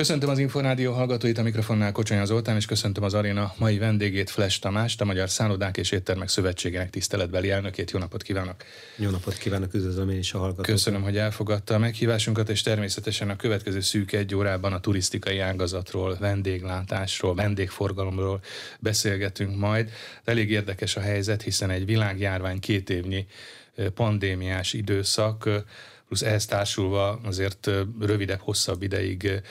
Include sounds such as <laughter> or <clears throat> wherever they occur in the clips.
Köszöntöm az Inforádió hallgatóit, a mikrofonnál Kocsonya Zoltán, és köszöntöm az aréna mai vendégét, Flash Tamást, a Magyar Szállodák és Éttermek Szövetségének tiszteletbeli elnökét. Jó napot kívánok! Jó napot kívánok, üdvözlöm én is a hallgatókat. Köszönöm, hogy elfogadta a meghívásunkat, és természetesen a következő szűk egy órában a turisztikai ágazatról, vendéglátásról, vendégforgalomról beszélgetünk majd. Elég érdekes a helyzet, hiszen egy világjárvány két évnyi pandémiás időszak plusz ehhez társulva azért rövidebb, hosszabb ideig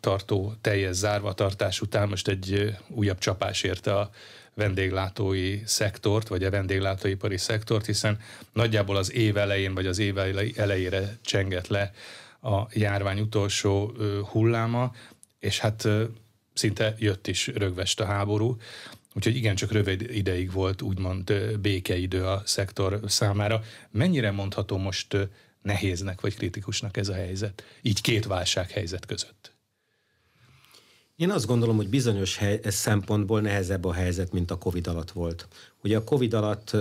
tartó teljes zárvatartás után most egy újabb csapás érte a vendéglátói szektort, vagy a vendéglátóipari szektort, hiszen nagyjából az év elején, vagy az év elejére csengett le a járvány utolsó hulláma, és hát szinte jött is rögvest a háború, úgyhogy igencsak rövid ideig volt úgymond békeidő a szektor számára. Mennyire mondható most nehéznek vagy kritikusnak ez a helyzet, így két válsághelyzet között? Én azt gondolom, hogy bizonyos hely, szempontból nehezebb a helyzet, mint a Covid alatt volt. Ugye a Covid alatt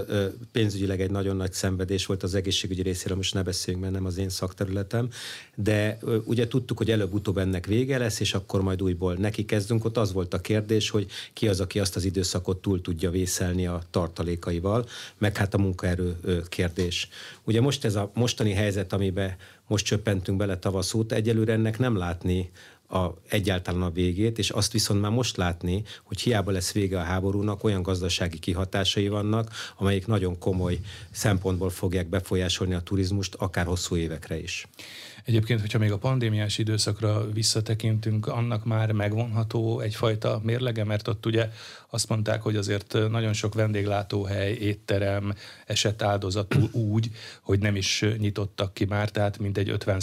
pénzügyileg egy nagyon nagy szenvedés volt az egészségügyi részéről, most ne beszéljünk, mert nem az én szakterületem, de ugye tudtuk, hogy előbb-utóbb ennek vége lesz, és akkor majd újból neki kezdünk. Ott az volt a kérdés, hogy ki az, aki azt az időszakot túl tudja vészelni a tartalékaival, meg hát a munkaerő kérdés. Ugye most ez a mostani helyzet, amiben most csöppentünk bele tavasz óta, egyelőre ennek nem látni a, egyáltalán a végét, és azt viszont már most látni, hogy hiába lesz vége a háborúnak, olyan gazdasági kihatásai vannak, amelyik nagyon komoly szempontból fogják befolyásolni a turizmust, akár hosszú évekre is. Egyébként, hogyha még a pandémiás időszakra visszatekintünk, annak már megvonható egyfajta mérlege, mert ott ugye azt mondták, hogy azért nagyon sok vendéglátóhely, étterem esett áldozatul úgy, hogy nem is nyitottak ki már, tehát mintegy 50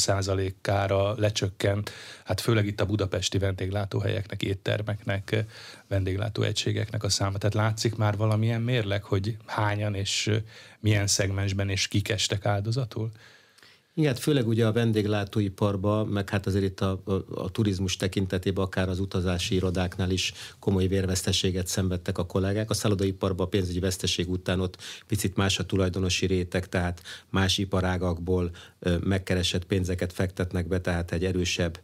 kára lecsökkent, hát főleg itt a budapesti vendéglátóhelyeknek, éttermeknek, vendéglátóegységeknek a száma. Tehát látszik már valamilyen mérleg, hogy hányan és milyen szegmensben és kik estek áldozatul? Igen, hát főleg ugye a vendéglátóiparban, meg hát azért itt a, a, a turizmus tekintetében, akár az utazási irodáknál is komoly vérveszteséget szenvedtek a kollégák. A szállodaiparban a pénzügyi veszteség után ott picit más a tulajdonosi réteg, tehát más iparágakból megkeresett pénzeket fektetnek be, tehát egy erősebb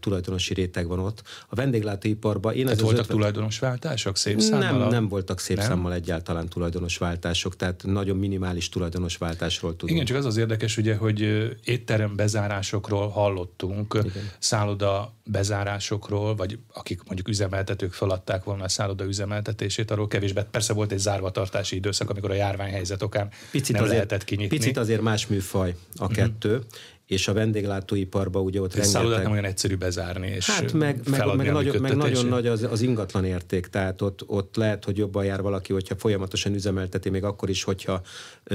tulajdonosi réteg van ott. A vendéglátóiparban... Én tehát voltak ötven... tulajdonosváltások szép számmal? Nem, nem voltak szép nem? számmal egyáltalán tulajdonosváltások, tehát nagyon minimális tulajdonosváltásról tudunk. Igen, csak az az érdekes ugye, hogy étterem bezárásokról hallottunk, Igen. szálloda bezárásokról, vagy akik mondjuk üzemeltetők feladták volna a szálloda üzemeltetését, arról kevésbé. Persze volt egy zárvatartási időszak, amikor a járványhelyzet okán picit nem azért, lehetett kinyitni. Picit azért más műfaj a uh-huh. kettő és a vendéglátóiparban ugye ott rengeteg... Szállodát nem olyan egyszerű bezárni, és Hát meg, meg, meg, nagyon, meg nagyon nagy az, az ingatlan érték, tehát ott, ott lehet, hogy jobban jár valaki, hogyha folyamatosan üzemelteti, még akkor is, hogyha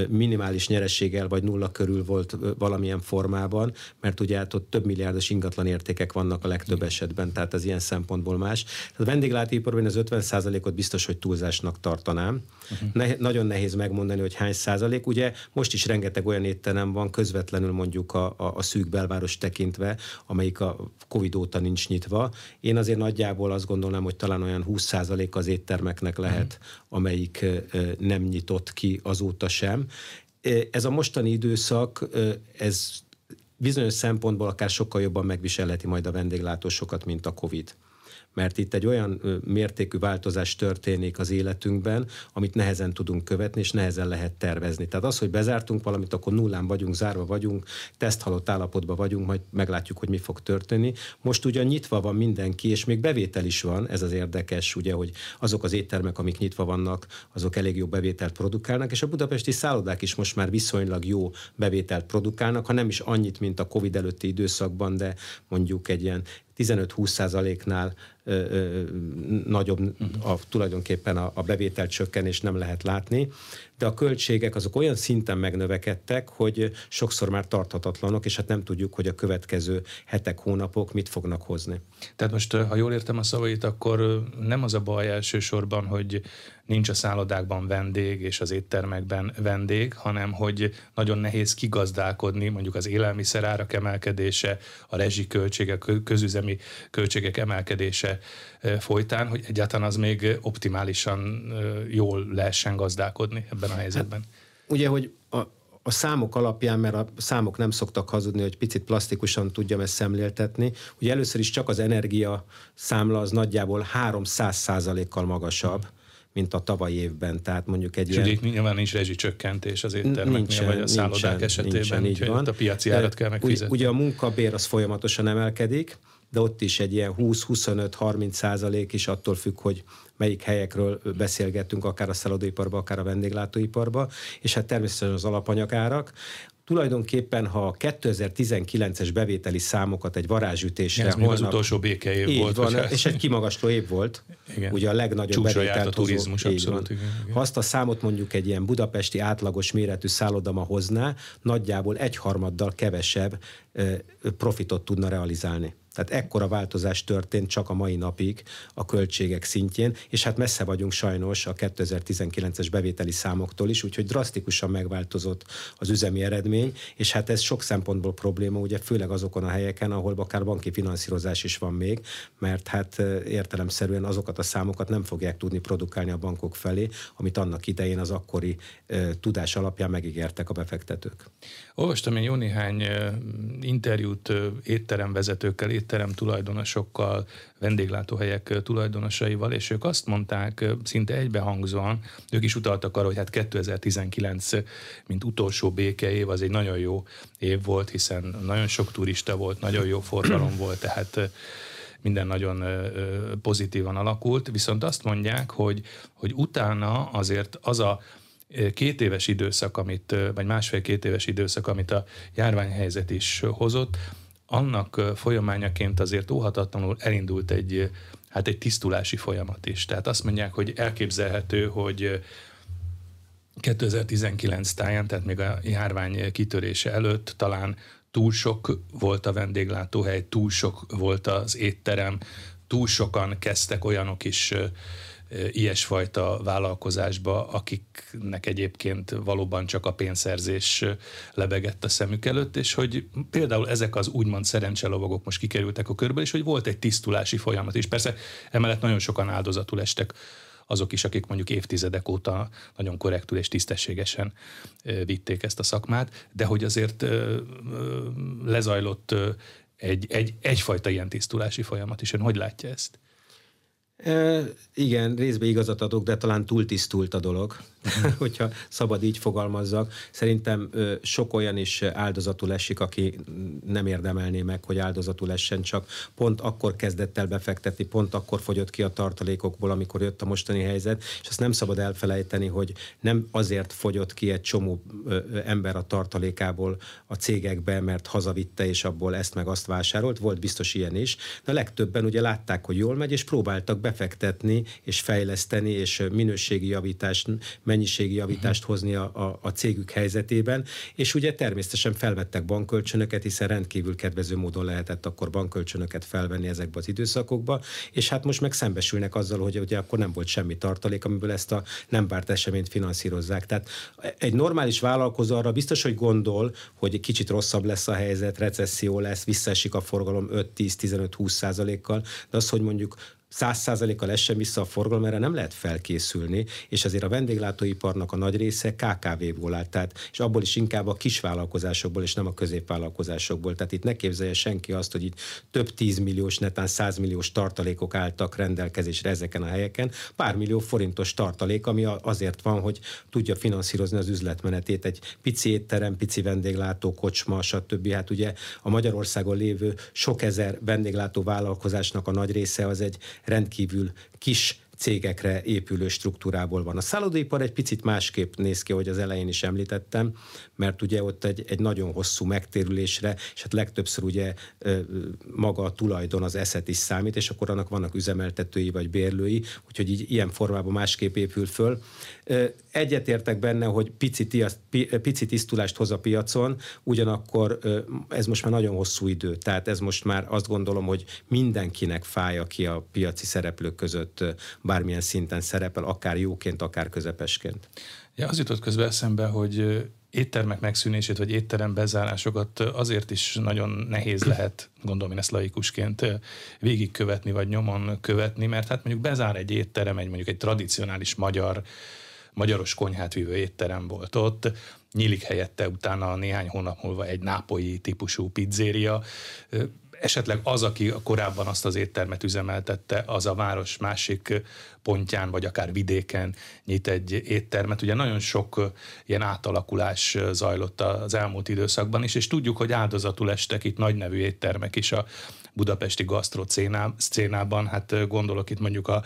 minimális nyerességgel vagy nulla körül volt valamilyen formában, mert ugye hát ott több milliárdos ingatlan értékek vannak a legtöbb Igen. esetben, tehát az ilyen szempontból más. Tehát a vendéglátóiparban az 50%-ot biztos, hogy túlzásnak tartanám. Uh-huh. Ne, nagyon nehéz megmondani, hogy hány százalék. Ugye most is rengeteg olyan étterem van közvetlenül mondjuk a, a, a szűk belváros tekintve, amelyik a Covid óta nincs nyitva. Én azért nagyjából azt gondolnám, hogy talán olyan 20% az éttermeknek lehet, mm. amelyik nem nyitott ki azóta sem. Ez a mostani időszak, ez bizonyos szempontból akár sokkal jobban megviselheti majd a vendéglátósokat, mint a Covid mert itt egy olyan mértékű változás történik az életünkben, amit nehezen tudunk követni, és nehezen lehet tervezni. Tehát az, hogy bezártunk valamit, akkor nullán vagyunk, zárva vagyunk, teszthalott állapotban vagyunk, majd meglátjuk, hogy mi fog történni. Most ugyan nyitva van mindenki, és még bevétel is van, ez az érdekes, ugye, hogy azok az éttermek, amik nyitva vannak, azok elég jó bevételt produkálnak, és a budapesti szállodák is most már viszonylag jó bevételt produkálnak, ha nem is annyit, mint a Covid előtti időszakban, de mondjuk egy ilyen 15-20 százaléknál nagyobb a, tulajdonképpen a, a bevétel csökkenés nem lehet látni, de a költségek azok olyan szinten megnövekedtek, hogy sokszor már tarthatatlanok, és hát nem tudjuk, hogy a következő hetek, hónapok mit fognak hozni. Tehát most, ha jól értem a szavait, akkor nem az a baj elsősorban, hogy nincs a szállodákban vendég és az éttermekben vendég, hanem hogy nagyon nehéz kigazdálkodni, mondjuk az élelmiszerárak emelkedése, a rezsiköltségek, közüzemi költségek emelkedése folytán, hogy egyáltalán az még optimálisan jól lehessen gazdálkodni ebben a helyzetben. Hát, ugye, hogy a, a számok alapján, mert a számok nem szoktak hazudni, hogy picit plastikusan tudjam ezt szemléltetni, ugye először is csak az energia számla az nagyjából 300 százalékkal magasabb, mint a tavalyi évben. Tehát mondjuk egy ilyen... ugye nyilván nincs rezsicsökkentés az éttermeknél, nincsen, vagy a szállodák nincsen, esetében, nincsen, így van. a piaci árat kell megfizetni. Ugye a munkabér az folyamatosan emelkedik, de ott is egy ilyen 20-25-30 százalék is attól függ, hogy melyik helyekről beszélgettünk, akár a szállodaiparban, akár a vendéglátóiparban, és hát természetesen az alapanyagárak. Tulajdonképpen, ha a 2019-es bevételi számokat egy varázsütésre... Ez holnap, az utolsó béke év volt. Van, és egy kimagasló év volt. Igen. Ugye a legnagyobb bevételt a turizmus, abszolút. Igen, igen. Ha azt a számot mondjuk egy ilyen budapesti átlagos méretű szállodama hozná, nagyjából egyharmaddal kevesebb profitot tudna realizálni. Tehát ekkora változás történt csak a mai napig a költségek szintjén, és hát messze vagyunk sajnos a 2019-es bevételi számoktól is, úgyhogy drasztikusan megváltozott az üzemi eredmény, és hát ez sok szempontból probléma, ugye főleg azokon a helyeken, ahol akár banki finanszírozás is van még, mert hát értelemszerűen azokat a számokat nem fogják tudni produkálni a bankok felé, amit annak idején az akkori tudás alapján megígértek a befektetők. Olvastam én jó néhány interjút étteremvezetőkkel, étterem tulajdonosokkal, vendéglátóhelyek tulajdonosaival, és ők azt mondták szinte egybehangzóan, ők is utaltak arra, hogy hát 2019, mint utolsó békeév, az egy nagyon jó év volt, hiszen nagyon sok turista volt, nagyon jó forgalom volt, tehát minden nagyon pozitívan alakult, viszont azt mondják, hogy, hogy utána azért az a két éves időszak, amit, vagy másfél-két éves időszak, amit a járványhelyzet is hozott, annak folyamányaként azért óhatatlanul elindult egy, hát egy tisztulási folyamat is. Tehát azt mondják, hogy elképzelhető, hogy 2019 táján, tehát még a járvány kitörése előtt talán túl sok volt a vendéglátóhely, túl sok volt az étterem, túl sokan kezdtek olyanok is ilyesfajta vállalkozásba, akiknek egyébként valóban csak a pénzszerzés lebegett a szemük előtt, és hogy például ezek az úgymond szerencselovagok most kikerültek a körből, és hogy volt egy tisztulási folyamat is. Persze emellett nagyon sokan áldozatul estek azok is, akik mondjuk évtizedek óta nagyon korrektül és tisztességesen vitték ezt a szakmát, de hogy azért lezajlott egy, egy, egyfajta ilyen tisztulási folyamat is. Ön hogy látja ezt? Igen, részben igazat adok, de talán túl tisztult a dolog, <laughs> hogyha szabad így fogalmazzak. Szerintem sok olyan is áldozatul esik, aki nem érdemelné meg, hogy áldozatul essen, csak pont akkor kezdett el befektetni, pont akkor fogyott ki a tartalékokból, amikor jött a mostani helyzet, és azt nem szabad elfelejteni, hogy nem azért fogyott ki egy csomó ember a tartalékából a cégekbe, mert hazavitte, és abból ezt meg azt vásárolt, volt biztos ilyen is, de a legtöbben ugye látták, hogy jól megy, és próbáltak be befektetni és fejleszteni, és minőségi javítást, mennyiségi javítást hozni a, a, a cégük helyzetében, és ugye természetesen felvettek bankkölcsönöket, hiszen rendkívül kedvező módon lehetett akkor bankkölcsönöket felvenni ezekbe az időszakokba, és hát most meg szembesülnek azzal, hogy ugye akkor nem volt semmi tartalék, amiből ezt a nem várt eseményt finanszírozzák. Tehát egy normális vállalkozó arra biztos, hogy gondol, hogy egy kicsit rosszabb lesz a helyzet, recesszió lesz, visszaesik a forgalom 5-10-15-20 százalékkal, de az, hogy mondjuk száz százalékkal essen vissza a forgalom, erre nem lehet felkészülni, és azért a vendéglátóiparnak a nagy része KKV-ból áll, tehát, és abból is inkább a kisvállalkozásokból, és nem a középvállalkozásokból. Tehát itt ne képzelje senki azt, hogy itt több tízmilliós, netán százmilliós tartalékok álltak rendelkezésre ezeken a helyeken. Pár millió forintos tartalék, ami azért van, hogy tudja finanszírozni az üzletmenetét. Egy pici étterem, pici vendéglátó, kocsma, stb. Hát ugye a Magyarországon lévő sok ezer vendéglátó vállalkozásnak a nagy része az egy rendkívül kis cégekre épülő struktúrából van. A szállodaipar egy picit másképp néz ki, ahogy az elején is említettem, mert ugye ott egy, egy nagyon hosszú megtérülésre, és hát legtöbbször ugye maga a tulajdon, az eszet is számít, és akkor annak vannak üzemeltetői vagy bérlői, úgyhogy így ilyen formában másképp épül föl. Egyetértek benne, hogy pici, pici tisztulást hoz a piacon, ugyanakkor ez most már nagyon hosszú idő, tehát ez most már azt gondolom, hogy mindenkinek fáj, aki a piaci szereplők között bármilyen szinten szerepel, akár jóként, akár közepesként. Ja, az jutott közben eszembe, hogy éttermek megszűnését, vagy étterem bezárásokat azért is nagyon nehéz lehet, gondolom én ezt laikusként, végigkövetni, vagy nyomon követni, mert hát mondjuk bezár egy étterem, egy mondjuk egy tradicionális magyar magyaros konyhát vívő étterem volt ott, nyílik helyette utána néhány hónap múlva egy nápolyi típusú pizzéria, esetleg az, aki korábban azt az éttermet üzemeltette, az a város másik pontján, vagy akár vidéken nyit egy éttermet. Ugye nagyon sok ilyen átalakulás zajlott az elmúlt időszakban is, és tudjuk, hogy áldozatul estek itt nagy nevű éttermek is a budapesti gasztrocénában. Hát gondolok itt mondjuk a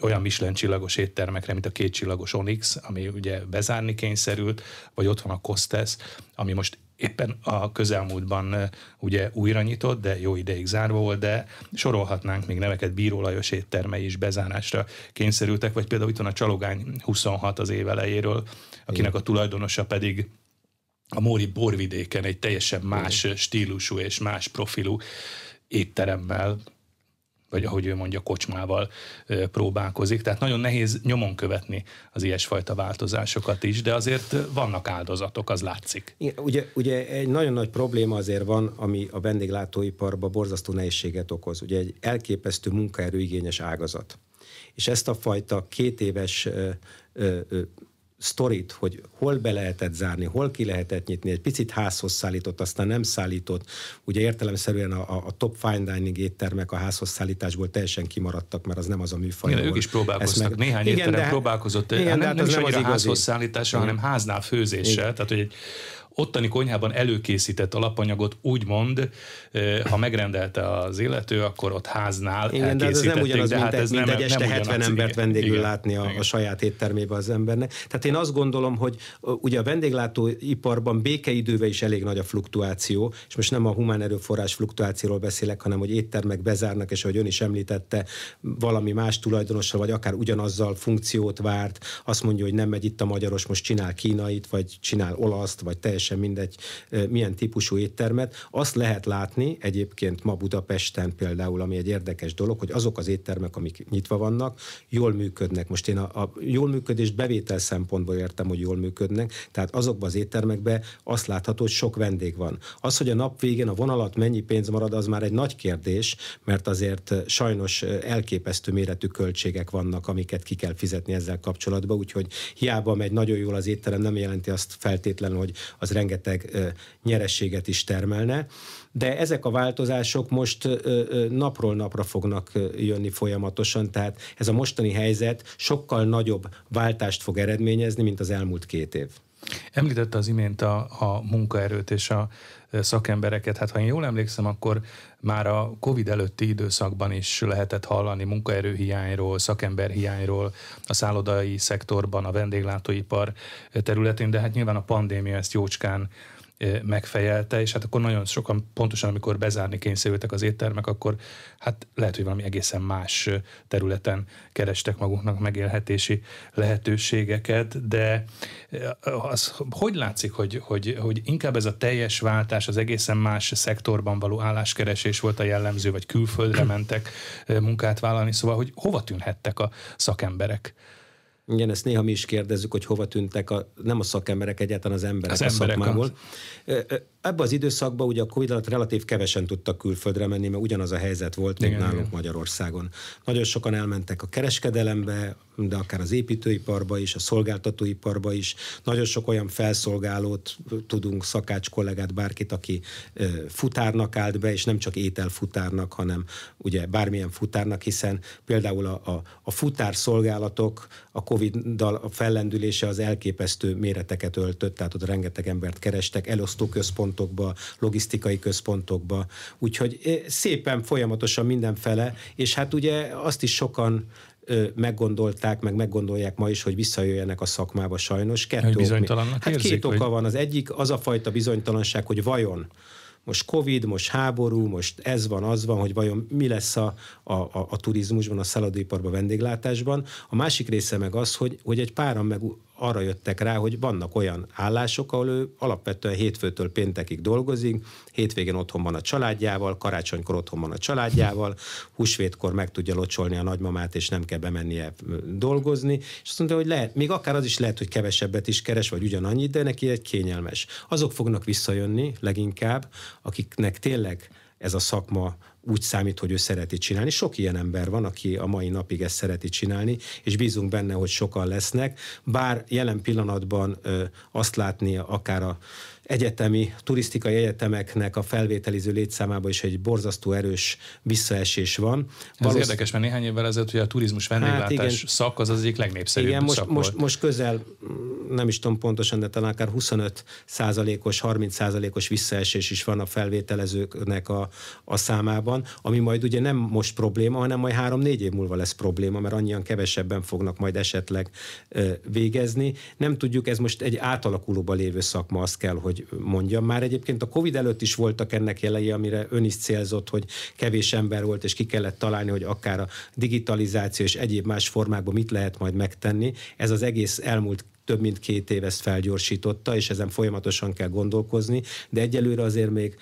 olyan Michelin csillagos éttermekre, mint a két csillagos Onyx, ami ugye bezárni kényszerült, vagy ott van a Costes, ami most éppen a közelmúltban ugye újra nyitott, de jó ideig zárva volt, de sorolhatnánk még neveket, Bíró Lajos éttermei is bezárásra kényszerültek, vagy például itt van a Csalogány 26 az év elejéről, akinek a tulajdonosa pedig a Móri borvidéken egy teljesen más stílusú és más profilú étteremmel vagy ahogy ő mondja, kocsmával próbálkozik. Tehát nagyon nehéz nyomon követni az ilyesfajta változásokat is, de azért vannak áldozatok, az látszik. Igen, ugye, ugye egy nagyon nagy probléma azért van, ami a vendéglátóiparban borzasztó nehézséget okoz. Ugye egy elképesztő munkaerőigényes ágazat. És ezt a fajta két éves ö, ö, sztorit, hogy hol be lehetett zárni, hol ki lehetett nyitni, egy picit házhoz szállított, aztán nem szállított. Ugye értelemszerűen a, a top fine dining éttermek a házhoz szállításból teljesen kimaradtak, mert az nem az a műfaj. Igen, ők is próbálkoztak. Meg... Néhány igen, étterem de, próbálkozott. Igen, hát nem, hát nem, nem is az házhoz szállítása, hanem háznál főzéssel. Igen. Tehát, hogy egy ottani konyhában előkészített alapanyagot úgymond, ha megrendelte az illető, akkor ott háznál Igen, de ez nem ugyanaz, de hát mint, ez mint nem, egy este nem 70 ugyanaz, embert vendégül igen, látni a, a saját éttermébe az embernek. Tehát én azt gondolom, hogy ugye a vendéglátóiparban békeidővel is elég nagy a fluktuáció, és most nem a humán erőforrás fluktuációról beszélek, hanem hogy éttermek bezárnak, és ahogy ön is említette, valami más tulajdonossal, vagy akár ugyanazzal funkciót várt, azt mondja, hogy nem megy itt a magyaros, most csinál kínait, vagy csinál olaszt, vagy teljesen teljesen mindegy, milyen típusú éttermet. Azt lehet látni egyébként ma Budapesten például, ami egy érdekes dolog, hogy azok az éttermek, amik nyitva vannak, jól működnek. Most én a, a jól működés bevétel szempontból értem, hogy jól működnek, tehát azokban az éttermekben azt látható, hogy sok vendég van. Az, hogy a nap végén a vonalat mennyi pénz marad, az már egy nagy kérdés, mert azért sajnos elképesztő méretű költségek vannak, amiket ki kell fizetni ezzel kapcsolatban, úgyhogy hiába megy nagyon jól az étterem, nem jelenti azt feltétlenül, hogy az rengeteg nyerességet is termelne, de ezek a változások most napról napra fognak jönni folyamatosan, tehát ez a mostani helyzet sokkal nagyobb váltást fog eredményezni, mint az elmúlt két év. Említette az imént a, a munkaerőt és a szakembereket. Hát ha én jól emlékszem, akkor már a Covid előtti időszakban is lehetett hallani munkaerőhiányról, szakemberhiányról a szállodai szektorban, a vendéglátóipar területén, de hát nyilván a pandémia ezt jócskán megfejelte, és hát akkor nagyon sokan pontosan, amikor bezárni kényszerültek az éttermek, akkor hát lehet, hogy valami egészen más területen kerestek maguknak megélhetési lehetőségeket, de az hogy látszik, hogy, hogy, hogy inkább ez a teljes váltás, az egészen más szektorban való álláskeresés volt a jellemző, vagy külföldre mentek munkát vállalni, szóval hogy hova tűnhettek a szakemberek? Igen, ezt néha mi is kérdezzük, hogy hova tűntek a, nem a szakemberek, egyáltalán az emberek az a emberek szakmából. Az... Ebben az időszakban ugye a Covid alatt relatív kevesen tudtak külföldre menni, mert ugyanaz a helyzet volt, mint igen, nálunk igen. Magyarországon. Nagyon sokan elmentek a kereskedelembe, de akár az építőiparba is, a szolgáltatóiparba is. Nagyon sok olyan felszolgálót tudunk, szakács kollégát, bárkit, aki futárnak állt be, és nem csak ételfutárnak, hanem ugye bármilyen futárnak, hiszen például a, a, a futárszolgálatok a Covid-dal a fellendülése az elképesztő méreteket öltött, tehát ott rengeteg embert kerestek, elosztó központokba, logisztikai központokba, úgyhogy szépen folyamatosan mindenfele, és hát ugye azt is sokan meggondolták, meg meggondolják ma is, hogy visszajöjjenek a szakmába sajnos. Kettő bizonytalannak Hát érzik, két oka van. Az egyik az a fajta bizonytalanság, hogy vajon most Covid, most háború, most ez van, az van, hogy vajon mi lesz a, a, a, a turizmusban, a szállodaiparban, vendéglátásban. A másik része meg az, hogy, hogy egy páran meg arra jöttek rá, hogy vannak olyan állások, ahol ő alapvetően hétfőtől péntekig dolgozik, hétvégén otthon van a családjával, karácsonykor otthon van a családjával, húsvétkor meg tudja locsolni a nagymamát, és nem kell bemennie dolgozni, és azt mondta, hogy lehet, még akár az is lehet, hogy kevesebbet is keres, vagy ugyanannyit, de neki egy kényelmes. Azok fognak visszajönni leginkább, akiknek tényleg ez a szakma úgy számít, hogy ő szereti csinálni. Sok ilyen ember van, aki a mai napig ezt szereti csinálni, és bízunk benne, hogy sokan lesznek. Bár jelen pillanatban ö, azt látni akár a egyetemi, turisztikai egyetemeknek a felvételiző létszámában is egy borzasztó erős visszaesés van. Ez Valósz... érdekes, mert néhány évvel ezelőtt hogy a turizmus vendéglátás hát igen, szak az az egyik legnépszerűbb igen, most, szak most, volt. most közel, nem is tudom pontosan, de talán akár 25 százalékos, 30 százalékos visszaesés is van a felvételezőknek a, a számában, ami majd ugye nem most probléma, hanem majd három-négy év múlva lesz probléma, mert annyian kevesebben fognak majd esetleg végezni. Nem tudjuk, ez most egy átalakulóban lévő szakma, azt kell, hogy mondjam. Már egyébként a Covid előtt is voltak ennek jelei, amire ön is célzott, hogy kevés ember volt, és ki kellett találni, hogy akár a digitalizáció és egyéb más formákban mit lehet majd megtenni. Ez az egész elmúlt több mint két év ezt felgyorsította, és ezen folyamatosan kell gondolkozni, de egyelőre azért még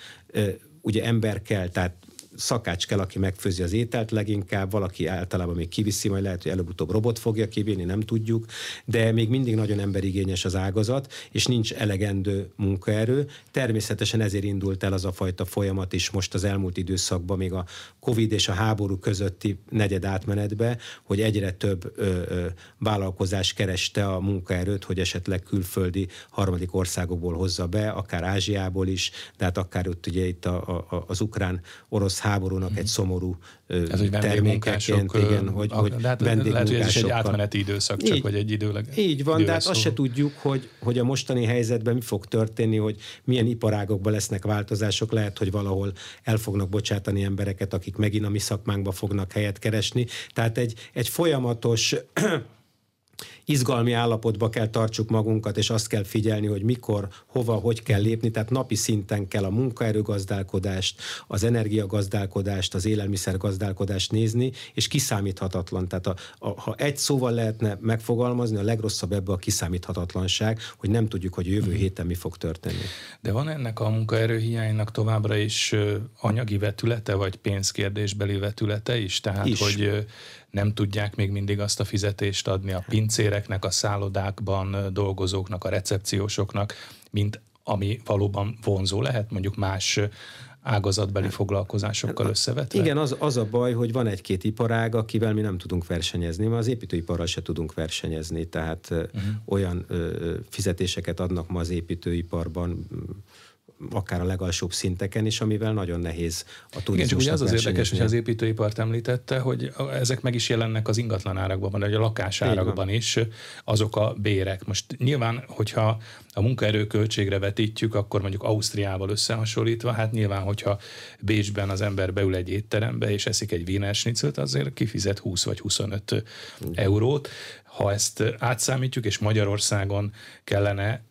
ugye ember kell, tehát szakács kell, aki megfőzi az ételt leginkább, valaki általában még kiviszi, majd lehet, hogy előbb-utóbb robot fogja kivinni, nem tudjuk, de még mindig nagyon emberigényes az ágazat, és nincs elegendő munkaerő. Természetesen ezért indult el az a fajta folyamat is most az elmúlt időszakban, még a Covid és a háború közötti negyed átmenetbe, hogy egyre több ö, ö, vállalkozás kereste a munkaerőt, hogy esetleg külföldi harmadik országokból hozza be, akár Ázsiából is, de hát akár ott ugye itt a, a, az ukrán-orosz háborúnak egy szomorú ez, hogy termékeként, igen, hogy, hogy de hát lehet, hogy ez is egy átmeneti időszak, csak így, vagy egy időleg. Így van, de hát azt se tudjuk, hogy, hogy a mostani helyzetben mi fog történni, hogy milyen iparágokban lesznek változások, lehet, hogy valahol el fognak bocsátani embereket, akik megint a mi szakmánkba fognak helyet keresni. Tehát egy, egy folyamatos izgalmi állapotba kell tartsuk magunkat, és azt kell figyelni, hogy mikor, hova, hogy kell lépni, tehát napi szinten kell a munkaerőgazdálkodást, az energiagazdálkodást, az élelmiszergazdálkodást nézni, és kiszámíthatatlan. Tehát a, a, ha egy szóval lehetne megfogalmazni, a legrosszabb ebbe a kiszámíthatatlanság, hogy nem tudjuk, hogy jövő mhm. héten mi fog történni. De van ennek a munkaerőhiánynak továbbra is anyagi vetülete, vagy pénzkérdésbeli vetülete is? Tehát, is. hogy nem tudják még mindig azt a fizetést adni a pincéreknek, a szállodákban dolgozóknak, a recepciósoknak, mint ami valóban vonzó lehet, mondjuk más ágazatbeli foglalkozásokkal összevetve? Igen, az, az a baj, hogy van egy-két iparág, akivel mi nem tudunk versenyezni, mert az építőiparral se tudunk versenyezni, tehát uh-huh. olyan ö, fizetéseket adnak ma az építőiparban, akár a legalsóbb szinteken is, amivel nagyon nehéz a turizmus. Igen, az az érdekes, hogy az építőipart említette, hogy ezek meg is jelennek az ingatlan árakban, vagy a lakásárakban is, azok a bérek. Most nyilván, hogyha a munkaerő költségre vetítjük, akkor mondjuk Ausztriával összehasonlítva, hát nyilván, hogyha Bécsben az ember beül egy étterembe és eszik egy Wiener Schnitzelt, azért kifizet 20 vagy 25 eurót. Ha ezt átszámítjuk, és Magyarországon kellene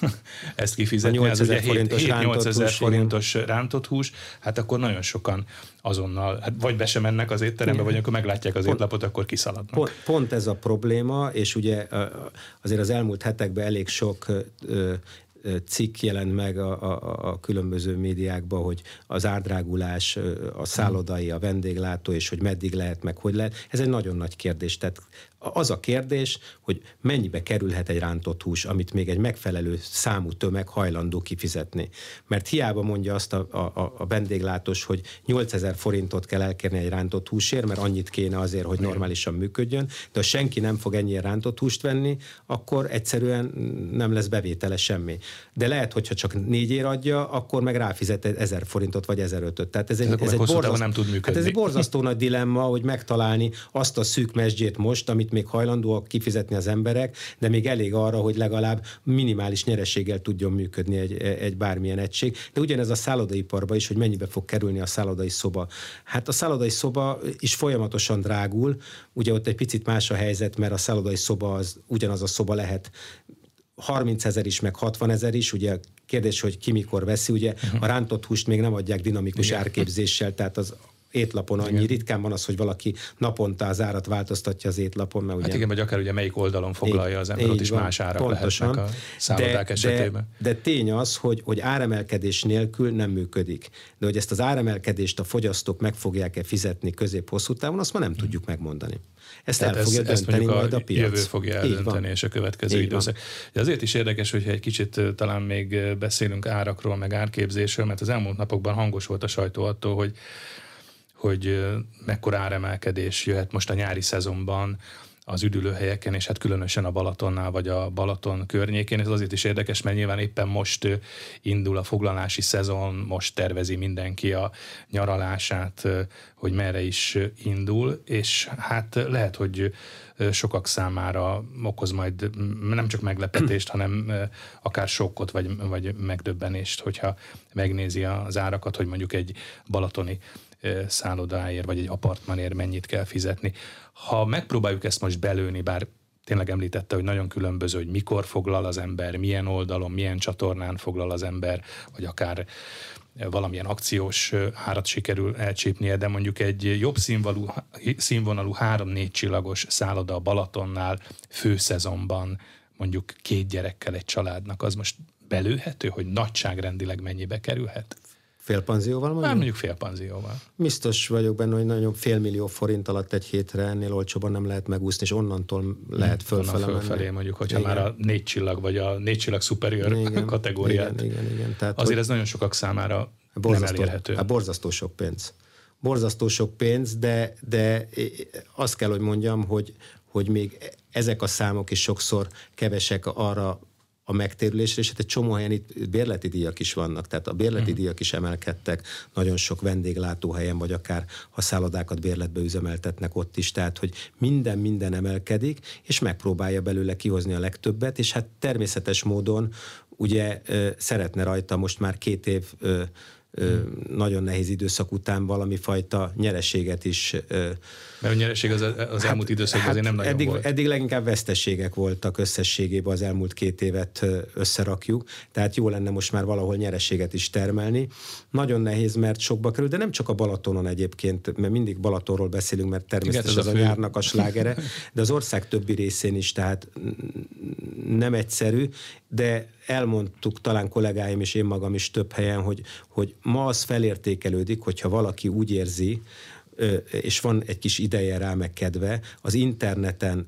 <laughs> ezt kifizetni, 8 ezer forintos, 8 ezer forintos rántott hús, hát akkor nagyon sokan azonnal, hát vagy be sem mennek az étterembe, vagy akkor meglátják az pont, étlapot, akkor kiszaladnak. Pont, pont ez a probléma, és ugye azért az elmúlt hetekben elég sok cikk jelent meg a, a, a különböző médiákban, hogy az árdrágulás, a szállodai, a vendéglátó, és hogy meddig lehet, meg hogy lehet. Ez egy nagyon nagy kérdés. Tehát az a kérdés, hogy mennyibe kerülhet egy rántott hús, amit még egy megfelelő számú tömeg hajlandó kifizetni. Mert hiába mondja azt a, a, a vendéglátós, hogy 8000 forintot kell elkérni egy rántott húsért, mert annyit kéne azért, hogy normálisan működjön, de ha senki nem fog ennyire rántott húst venni, akkor egyszerűen nem lesz bevétele semmi. De lehet, hogyha csak négyért adja, akkor meg ráfizet 1000 forintot vagy 1005-öt. Tehát ez egy, ez egy, borzasztó, nem tud működni. Hát ez egy borzasztó nagy dilemma, hogy megtalálni azt a szűk mesdjét most, amit amit még hajlandóak kifizetni az emberek, de még elég arra, hogy legalább minimális nyereséggel tudjon működni egy, egy bármilyen egység. De ugyanez a szállodaiparban is, hogy mennyibe fog kerülni a szállodai szoba. Hát a szállodai szoba is folyamatosan drágul, ugye ott egy picit más a helyzet, mert a szállodai szoba az ugyanaz a szoba lehet 30 ezer is, meg 60 ezer is, ugye kérdés, hogy ki mikor veszi, ugye uh-huh. a rántott húst még nem adják dinamikus Igen. árképzéssel, tehát az étlapon annyi. Igen. Ritkán van az, hogy valaki naponta az árat változtatja az étlapon. Mert ugye... Hát igen, vagy akár ugye melyik oldalon foglalja az ember, ott is van, más árak pontosan, a szállodák de, esetében. De, de tény az, hogy, hogy áremelkedés nélkül nem működik. De hogy ezt az áremelkedést a fogyasztók meg fogják-e fizetni közép-hosszú távon, azt ma nem tudjuk megmondani. Ezt Tehát el fogja ez, dönteni majd a, a piac. Jövő fogja eldönteni, és a következő Így időszak. De azért is érdekes, hogyha egy kicsit talán még beszélünk árakról, meg árképzésről, mert az elmúlt napokban hangos volt a sajtó attól, hogy hogy mekkora áremelkedés jöhet most a nyári szezonban, az üdülőhelyeken, és hát különösen a Balatonnál vagy a Balaton környékén. Ez azért is érdekes, mert nyilván éppen most indul a foglalási szezon, most tervezi mindenki a nyaralását, hogy merre is indul, és hát lehet, hogy sokak számára okoz majd nem csak meglepetést, <clears throat> hanem akár sokkot vagy, vagy megdöbbenést, hogyha megnézi az árakat, hogy mondjuk egy balatoni szállodáért, vagy egy apartmanért mennyit kell fizetni. Ha megpróbáljuk ezt most belőni, bár tényleg említette, hogy nagyon különböző, hogy mikor foglal az ember, milyen oldalon, milyen csatornán foglal az ember, vagy akár valamilyen akciós árat sikerül elcsípnie, de mondjuk egy jobb színvonalú, színvonalú három-négy csillagos szálloda a Balatonnál főszezonban mondjuk két gyerekkel egy családnak, az most belőhető, hogy nagyságrendileg mennyibe kerülhet? Félpanzióval mondjuk? Nem, mondjuk félpanzióval. Biztos vagyok benne, hogy nagyon félmillió forint alatt egy hétre ennél olcsóban nem lehet megúszni, és onnantól lehet fölfele Onnan fölfelé menni. mondjuk, hogyha igen. már a négy csillag, vagy a négy csillag superior igen, <laughs> kategóriát. Igen, igen, igen. Tehát, azért ez nagyon sokak számára borzasztó, nem elérhető. Hát borzasztó sok pénz. Borzasztó sok pénz, de, de azt kell, hogy mondjam, hogy, hogy még ezek a számok is sokszor kevesek arra a megtérülésre, és hát egy csomó helyen itt bérleti díjak is vannak, tehát a bérleti mm. díjak is emelkedtek nagyon sok vendéglátóhelyen, vagy akár ha szállodákat bérletbe üzemeltetnek ott is, tehát hogy minden minden emelkedik, és megpróbálja belőle kihozni a legtöbbet, és hát természetes módon ugye szeretne rajta most már két év nagyon nehéz időszak után valami fajta nyereséget is. Mert a nyereség az, az hát, elmúlt időszakban hát azért nem nagyon eddig, volt. Eddig leginkább veszteségek voltak összességében az elmúlt két évet összerakjuk, tehát jó lenne most már valahol nyereséget is termelni. Nagyon nehéz, mert sokba kerül, de nem csak a Balatonon egyébként, mert mindig Balatonról beszélünk, mert természetesen az a, a nyárnak a slágere, de az ország többi részén is, tehát nem egyszerű, de elmondtuk talán kollégáim és én magam is több helyen, hogy, hogy ma az felértékelődik, hogyha valaki úgy érzi, és van egy kis ideje rá meg kedve, az interneten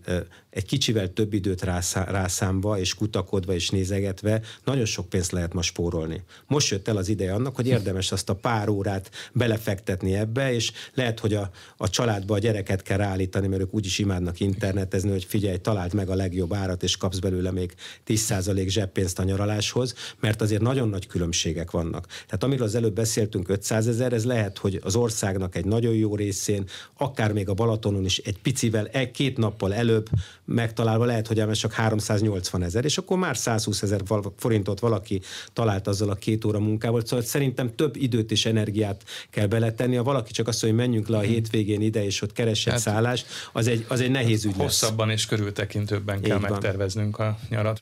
egy kicsivel több időt rászámva, és kutakodva, és nézegetve, nagyon sok pénzt lehet ma spórolni. Most jött el az ideje annak, hogy érdemes azt a pár órát belefektetni ebbe, és lehet, hogy a, a családba a gyereket kell ráállítani, mert ők úgyis imádnak internetezni, hogy figyelj, találd meg a legjobb árat, és kapsz belőle még 10% zseppénzt a nyaraláshoz, mert azért nagyon nagy különbségek vannak. Tehát amiről az előbb beszéltünk, 500 ezer, ez lehet, hogy az országnak egy nagyon jó részén, akár még a Balatonon is egy picivel, egy két nappal előbb megtalálva lehet, hogy ez csak 380 ezer, és akkor már 120 ezer forintot valaki talált azzal a két óra munkával, szóval szerintem több időt és energiát kell beletenni. Ha valaki csak azt mondja, hogy menjünk le a mhm. hétvégén ide, és ott keres egy hát, szállást, az egy, az egy nehéz ügy Hosszabban lesz. és körültekintőbben kell Így megterveznünk a nyarat.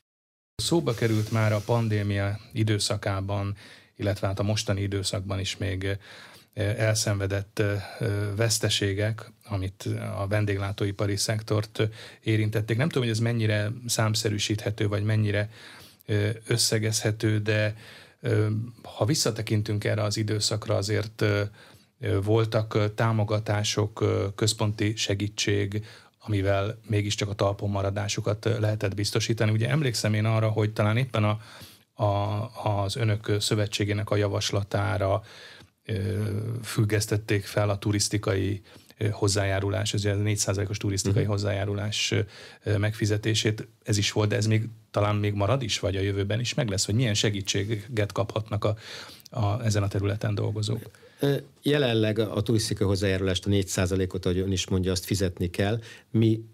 Szóba került már a pandémia időszakában, illetve hát a mostani időszakban is még elszenvedett veszteségek, amit a vendéglátóipari szektort érintették. Nem tudom, hogy ez mennyire számszerűsíthető, vagy mennyire összegezhető, de ha visszatekintünk erre az időszakra, azért voltak támogatások, központi segítség, amivel mégiscsak a talpon maradásukat lehetett biztosítani. Ugye emlékszem én arra, hogy talán éppen a, a, az önök szövetségének a javaslatára függesztették fel a turisztikai hozzájárulás, ez a 4%-os turisztikai uh-huh. hozzájárulás megfizetését. Ez is volt, de ez még talán még marad is, vagy a jövőben is meg lesz, hogy milyen segítséget kaphatnak a, a, ezen a területen dolgozók? Jelenleg a turisztikai hozzájárulást, a 4%-ot, ahogy ön is mondja, azt fizetni kell. Mi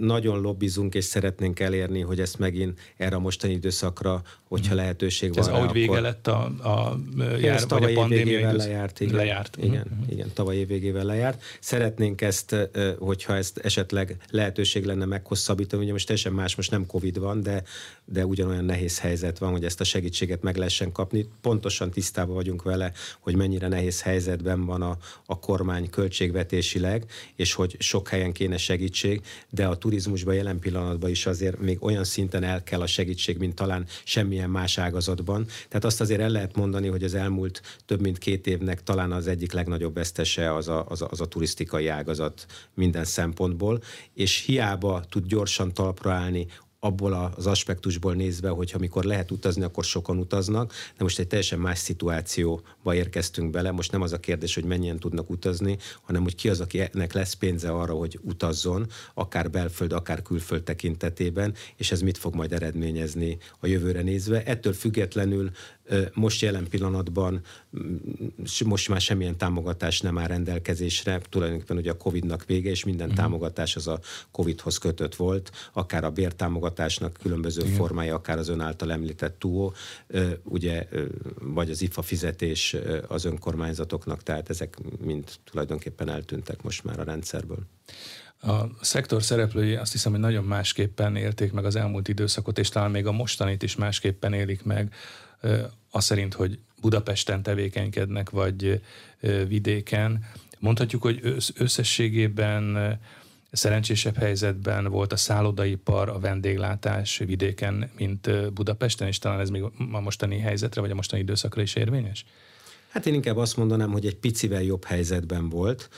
nagyon lobbizunk és szeretnénk elérni, hogy ezt megint erre a mostani időszakra, hogyha mhm. lehetőség van. Ez ahogy vége lett a, a, jár, vagy a pandémia időszak. lejárt. Igen, lejárt. Igen, uh-huh. igen, tavaly év végével lejárt. Szeretnénk ezt, hogyha ezt esetleg lehetőség lenne meghosszabbítani, ugye most teljesen más, most nem Covid van, de, de ugyanolyan nehéz helyzet van, hogy ezt a segítséget meg lehessen kapni. Pontosan tisztában vagyunk vele, hogy mennyire nehéz helyzetben van a, a kormány költségvetésileg, és hogy sok helyen kéne segítség, de a turizmusban jelen pillanatban is azért még olyan szinten el kell a segítség, mint talán semmilyen más ágazatban. Tehát azt azért el lehet mondani, hogy az elmúlt több mint két évnek talán az egyik legnagyobb vesztese az a, az a, az a turisztikai ágazat minden szempontból, és hiába tud gyorsan talpra állni abból az aspektusból nézve, hogy amikor lehet utazni, akkor sokan utaznak, de most egy teljesen más szituációba érkeztünk bele. Most nem az a kérdés, hogy mennyien tudnak utazni, hanem hogy ki az, akinek lesz pénze arra, hogy utazzon, akár belföld, akár külföld tekintetében, és ez mit fog majd eredményezni a jövőre nézve. Ettől függetlenül most jelen pillanatban most már semmilyen támogatás nem áll rendelkezésre, tulajdonképpen ugye a Covid-nak vége, és minden uh-huh. támogatás az a Covid-hoz kötött volt, akár a bértámogatásnak különböző Igen. formája, akár az ön által említett túó, ugye, vagy az IFA fizetés az önkormányzatoknak, tehát ezek mind tulajdonképpen eltűntek most már a rendszerből. A szektor szereplői azt hiszem, hogy nagyon másképpen élték meg az elmúlt időszakot, és talán még a mostanit is másképpen élik meg az szerint, hogy Budapesten tevékenykednek, vagy vidéken. Mondhatjuk, hogy összességében szerencsésebb helyzetben volt a szállodaipar, a vendéglátás vidéken, mint Budapesten, és talán ez még a mostani helyzetre, vagy a mostani időszakra is érvényes? Hát én inkább azt mondanám, hogy egy picivel jobb helyzetben volt,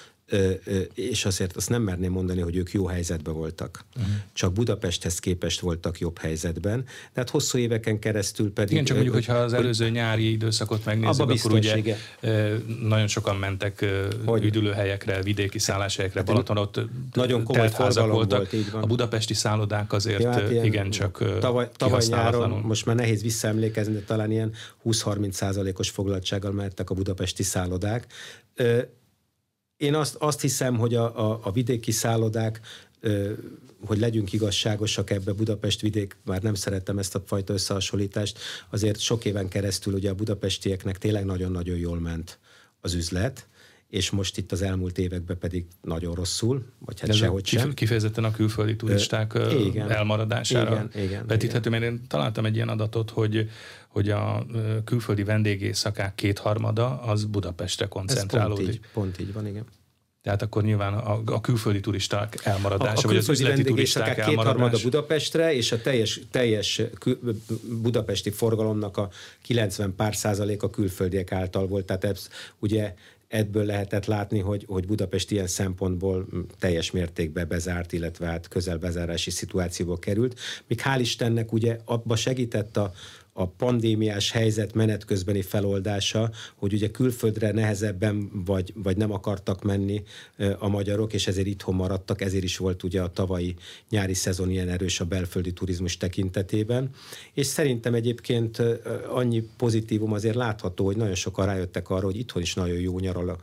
és azért azt nem merném mondani, hogy ők jó helyzetben voltak. Uh-huh. Csak Budapesthez képest voltak jobb helyzetben. Tehát hosszú éveken keresztül pedig... Igen, csak mondjuk, hogyha az előző nyári időszakot megnézzük, akkor ugye nagyon sokan mentek hogy? üdülőhelyekre, vidéki szálláshelyekre, hát Balaton, ott nagyon komoly forgalom voltak. Volt, így van. A budapesti szállodák azért ja, hát igen csak tavaly, tavaly nyáron, most már nehéz visszaemlékezni, de talán ilyen 20-30 százalékos foglaltsággal mehettek a budapesti szállodák én azt, azt hiszem, hogy a, a, a vidéki szállodák, hogy legyünk igazságosak ebbe, Budapest vidék, már nem szerettem ezt a fajta összehasonlítást, azért sok éven keresztül ugye a budapestieknek tényleg nagyon-nagyon jól ment az üzlet, és most itt az elmúlt években pedig nagyon rosszul, vagy hát sehogy sem. Kifejezetten a külföldi turisták Ö, igen, elmaradására igen, igen, vetíthető, mert én találtam egy ilyen adatot, hogy hogy a külföldi vendégészakák kétharmada az Budapestre koncentrálódik. Ez pont így, pont így van, igen. Tehát akkor nyilván a, a külföldi turisták elmaradása, a, a vagy az üzleti turisták elmaradása. Budapestre, és a teljes, teljes budapesti forgalomnak a 90 pár a külföldiek által volt. Tehát ez ugye ebből lehetett látni, hogy, hogy Budapest ilyen szempontból teljes mértékben bezárt, illetve hát közel bezárási szituációba került. Míg hál' Istennek ugye abba segített a, a pandémiás helyzet menet közbeni feloldása, hogy ugye külföldre nehezebben vagy, vagy nem akartak menni a magyarok, és ezért itthon maradtak, ezért is volt ugye a tavalyi nyári szezon ilyen erős a belföldi turizmus tekintetében. És szerintem egyébként annyi pozitívum azért látható, hogy nagyon sokan rájöttek arra, hogy itthon is nagyon jó nyaral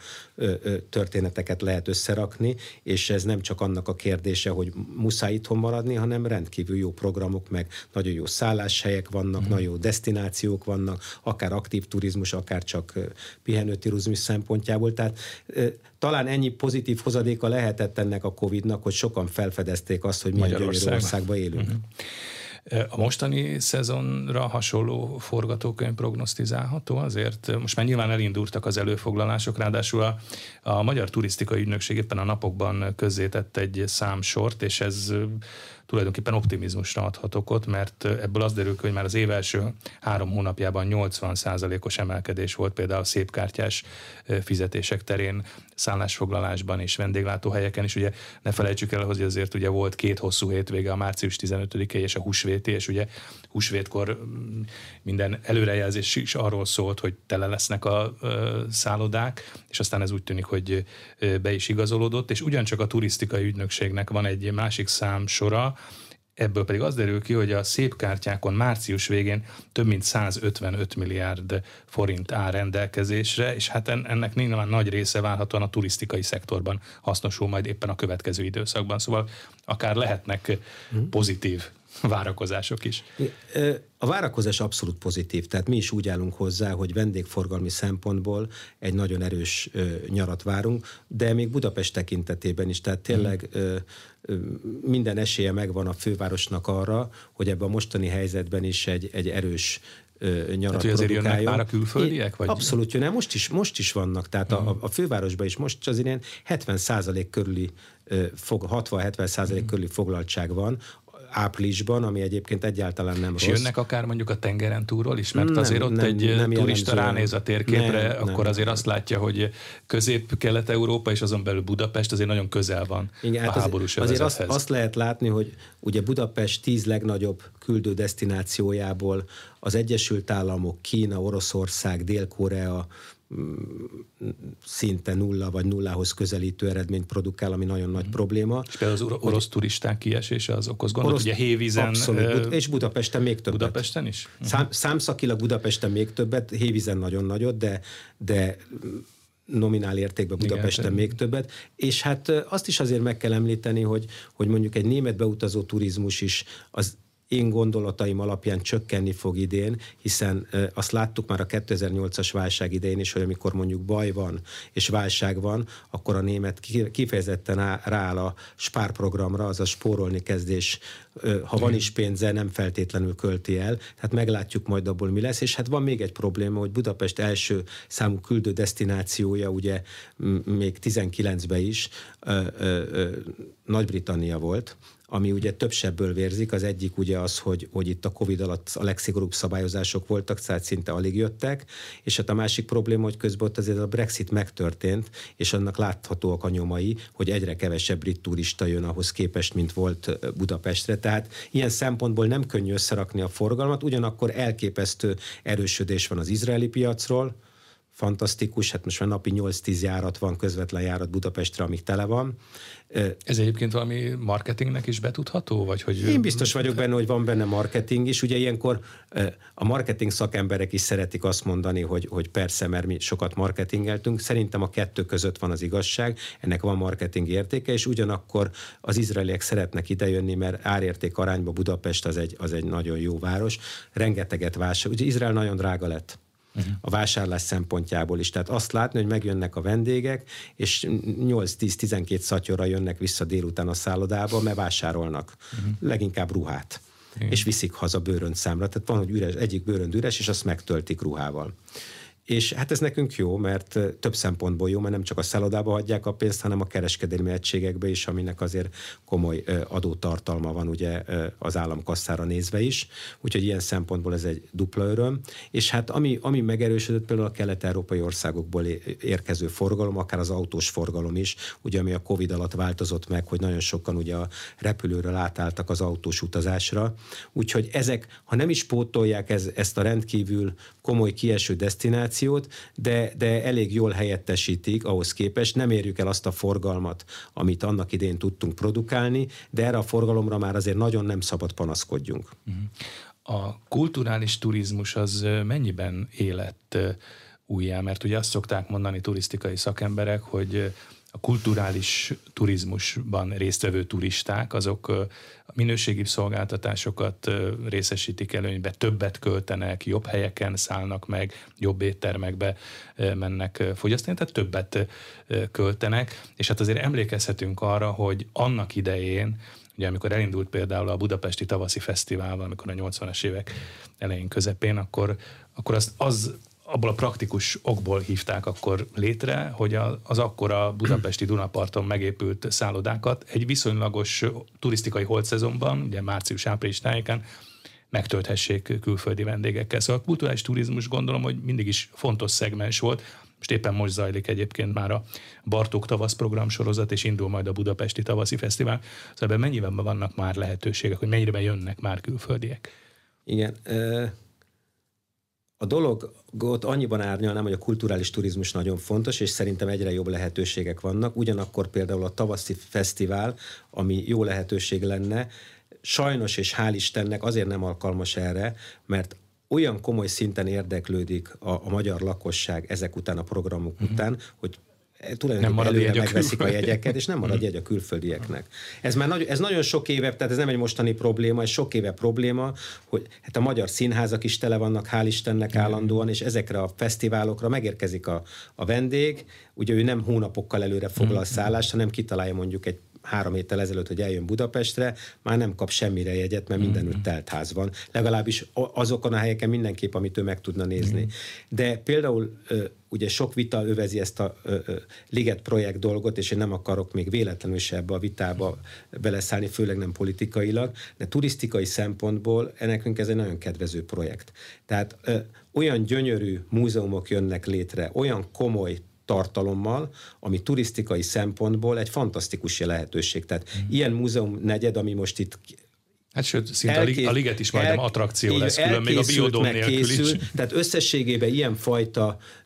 történeteket lehet összerakni, és ez nem csak annak a kérdése, hogy muszáj itthon maradni, hanem rendkívül jó programok, meg nagyon jó szálláshelyek vannak, mm. nagyon jó destinációk vannak, akár aktív turizmus, akár csak pihenő turizmus szempontjából. Tehát talán ennyi pozitív hozadéka lehetett ennek a Covid-nak, hogy sokan felfedezték azt, hogy milyen gyönyörű országban élünk. Uh-huh. A mostani szezonra hasonló forgatókönyv prognosztizálható, azért most már nyilván elindultak az előfoglalások, ráadásul a, a Magyar Turisztikai Ügynökség éppen a napokban közzétett egy számsort, és ez tulajdonképpen optimizmusra adhat okot, mert ebből az derül hogy már az év első három hónapjában 80%-os emelkedés volt például a szépkártyás fizetések terén, szállásfoglalásban és vendéglátóhelyeken is. Ugye ne felejtsük el, hogy azért ugye volt két hosszú hétvége, a március 15-e és a húsvéti, és ugye húsvétkor minden előrejelzés is arról szólt, hogy tele lesznek a szállodák, és aztán ez úgy tűnik, hogy be is igazolódott, és ugyancsak a turisztikai ügynökségnek van egy másik szám sora, Ebből pedig az derül ki, hogy a szép kártyákon március végén több mint 155 milliárd forint áll rendelkezésre, és hát ennek nyilván nagy része várhatóan a turisztikai szektorban hasznosul majd éppen a következő időszakban. Szóval akár lehetnek mhm. pozitív <laughs> várakozások is. A várakozás abszolút pozitív, tehát mi is úgy állunk hozzá, hogy vendégforgalmi szempontból egy nagyon erős nyarat várunk, de még Budapest tekintetében is, tehát tényleg mm. minden esélye megvan a fővárosnak arra, hogy ebben a mostani helyzetben is egy, egy erős nyarat hát, azért jönnek már a külföldiek? Vagy? Abszolút jönnek, most is, most is vannak, tehát uh-huh. a, a fővárosban is most az ilyen 70% körüli 60-70 százalék körüli foglaltság van, áprilisban, ami egyébként egyáltalán nem És rossz. jönnek akár mondjuk a tengeren túlról is, mert nem, azért ott nem, egy nem turista ránéz a térképre, nem, akkor nem, azért nem. azt látja, hogy közép-kelet-európa és azon belül Budapest azért nagyon közel van Igen, a hát háborús az, Azért azt, azt lehet látni, hogy ugye Budapest tíz legnagyobb küldő destinációjából az Egyesült Államok, Kína, Oroszország, Dél-Korea, szinte nulla vagy nullához közelítő eredményt produkál, ami nagyon nagy mm. probléma. És például az orosz turisták kiesése az okoz gondot, orosz, ugye Hévízen... Abszolút, és Budapesten még többet. Budapesten is? Szám, számszakilag Budapesten még többet, Hévízen nagyon nagyot, de, de nominál értékben Budapesten Igen, még többet, és hát azt is azért meg kell említeni, hogy, hogy mondjuk egy német beutazó turizmus is az én gondolataim alapján csökkenni fog idén, hiszen azt láttuk már a 2008-as válság idején is, hogy amikor mondjuk baj van és válság van, akkor a német kifejezetten rááll a spárprogramra, az a spórolni kezdés, ha van is pénze, nem feltétlenül költi el, tehát meglátjuk majd abból mi lesz, és hát van még egy probléma, hogy Budapest első számú küldő destinációja ugye még 19-ben is Nagy-Britannia volt, ami ugye több sebből vérzik. Az egyik ugye az, hogy, hogy itt a Covid alatt a legszigorúbb szabályozások voltak, tehát szinte alig jöttek, és hát a másik probléma, hogy közben ott azért a Brexit megtörtént, és annak láthatóak a nyomai, hogy egyre kevesebb brit turista jön ahhoz képest, mint volt Budapestre. Tehát ilyen szempontból nem könnyű összerakni a forgalmat, ugyanakkor elképesztő erősödés van az izraeli piacról, fantasztikus, hát most már napi 8-10 járat van, közvetlen járat Budapestre, amíg tele van. Ez egyébként valami marketingnek is betudható? Vagy hogy Én biztos vagyok benne, hogy van benne marketing is. Ugye ilyenkor a marketing szakemberek is szeretik azt mondani, hogy, hogy persze, mert mi sokat marketingeltünk. Szerintem a kettő között van az igazság, ennek van marketing értéke, és ugyanakkor az izraeliek szeretnek idejönni, mert árérték arányba Budapest az egy, az egy nagyon jó város. Rengeteget vásárol. Ugye Izrael nagyon drága lett uh-huh. a vásárlás szempontjából is. Tehát azt látni, hogy megjönnek a vendégek, és 8-10-12 szatyorra jönnek vissza délután a szállodába, mert vásárolnak. Uh-huh. Leginkább ruhát. Igen. és viszik haza bőröntszámra. Tehát van, hogy üres, egyik bőrönd üres, és azt megtöltik ruhával. És hát ez nekünk jó, mert több szempontból jó, mert nem csak a szállodába hagyják a pénzt, hanem a kereskedelmi egységekbe is, aminek azért komoly adótartalma van ugye az államkasszára nézve is. Úgyhogy ilyen szempontból ez egy dupla öröm. És hát ami, ami megerősödött például a kelet-európai országokból érkező forgalom, akár az autós forgalom is, ugye ami a Covid alatt változott meg, hogy nagyon sokan ugye a repülőről átálltak az autós utazásra. Úgyhogy ezek, ha nem is pótolják ez, ezt a rendkívül komoly kieső destinációt, kommunikációt, de, de elég jól helyettesítik ahhoz képest. Nem érjük el azt a forgalmat, amit annak idén tudtunk produkálni, de erre a forgalomra már azért nagyon nem szabad panaszkodjunk. Mhm. A kulturális turizmus az mennyiben élet újjá? Mert ugye azt szokták mondani turisztikai szakemberek, hogy a kulturális turizmusban résztvevő turisták, azok minőségi szolgáltatásokat részesítik előnybe, többet költenek, jobb helyeken szállnak meg, jobb éttermekbe mennek fogyasztani, tehát többet költenek, és hát azért emlékezhetünk arra, hogy annak idején, Ugye amikor elindult például a Budapesti Tavaszi Fesztivál, amikor a 80-as évek elején közepén, akkor, akkor az, az abból a praktikus okból hívták akkor létre, hogy az akkor a budapesti Dunaparton megépült szállodákat egy viszonylagos turisztikai holdszezonban, ugye március-április tájékán megtölthessék külföldi vendégekkel. Szóval a kulturális turizmus gondolom, hogy mindig is fontos szegmens volt. Most éppen most zajlik egyébként már a Bartók tavasz program sorozat, és indul majd a Budapesti Tavaszi Fesztivál. Szóval ebben mennyiben vannak már lehetőségek, hogy mennyire jönnek már külföldiek? Igen, a dologot annyiban árnyalnám, hogy a kulturális turizmus nagyon fontos, és szerintem egyre jobb lehetőségek vannak. Ugyanakkor például a tavaszi fesztivál, ami jó lehetőség lenne, sajnos és hál' Istennek azért nem alkalmas erre, mert olyan komoly szinten érdeklődik a, a magyar lakosság ezek után a programok uh-huh. után, hogy tulajdonképpen előre jegy megveszik a, a jegyeket, és nem marad jegy a külföldieknek. Ez már nagy, ez nagyon sok éve, tehát ez nem egy mostani probléma, ez sok éve probléma, hogy hát a magyar színházak is tele vannak, hál' Istennek állandóan, és ezekre a fesztiválokra megérkezik a, a vendég, ugye ő nem hónapokkal előre foglal mhm. szállást, hanem kitalálja mondjuk egy három héttel ezelőtt, hogy eljön Budapestre, már nem kap semmire jegyet, mert mindenütt telt ház van. Legalábbis azokon a helyeken mindenképp, amit ő meg tudna nézni. De például ugye sok vita övezi ezt a ö, ö, Liget projekt dolgot, és én nem akarok még véletlenül se ebbe a vitába beleszállni, főleg nem politikailag, de turisztikai szempontból nekünk ez egy nagyon kedvező projekt. Tehát ö, olyan gyönyörű múzeumok jönnek létre, olyan komoly tartalommal, ami turisztikai szempontból egy fantasztikus lehetőség. Tehát mm. ilyen múzeum negyed, ami most itt Hát sőt, szinte elkész, a liget is majdnem el, attrakció lesz, külön még a biodóm nélkül készül, is. Tehát összességében ilyen fajta ö, ö,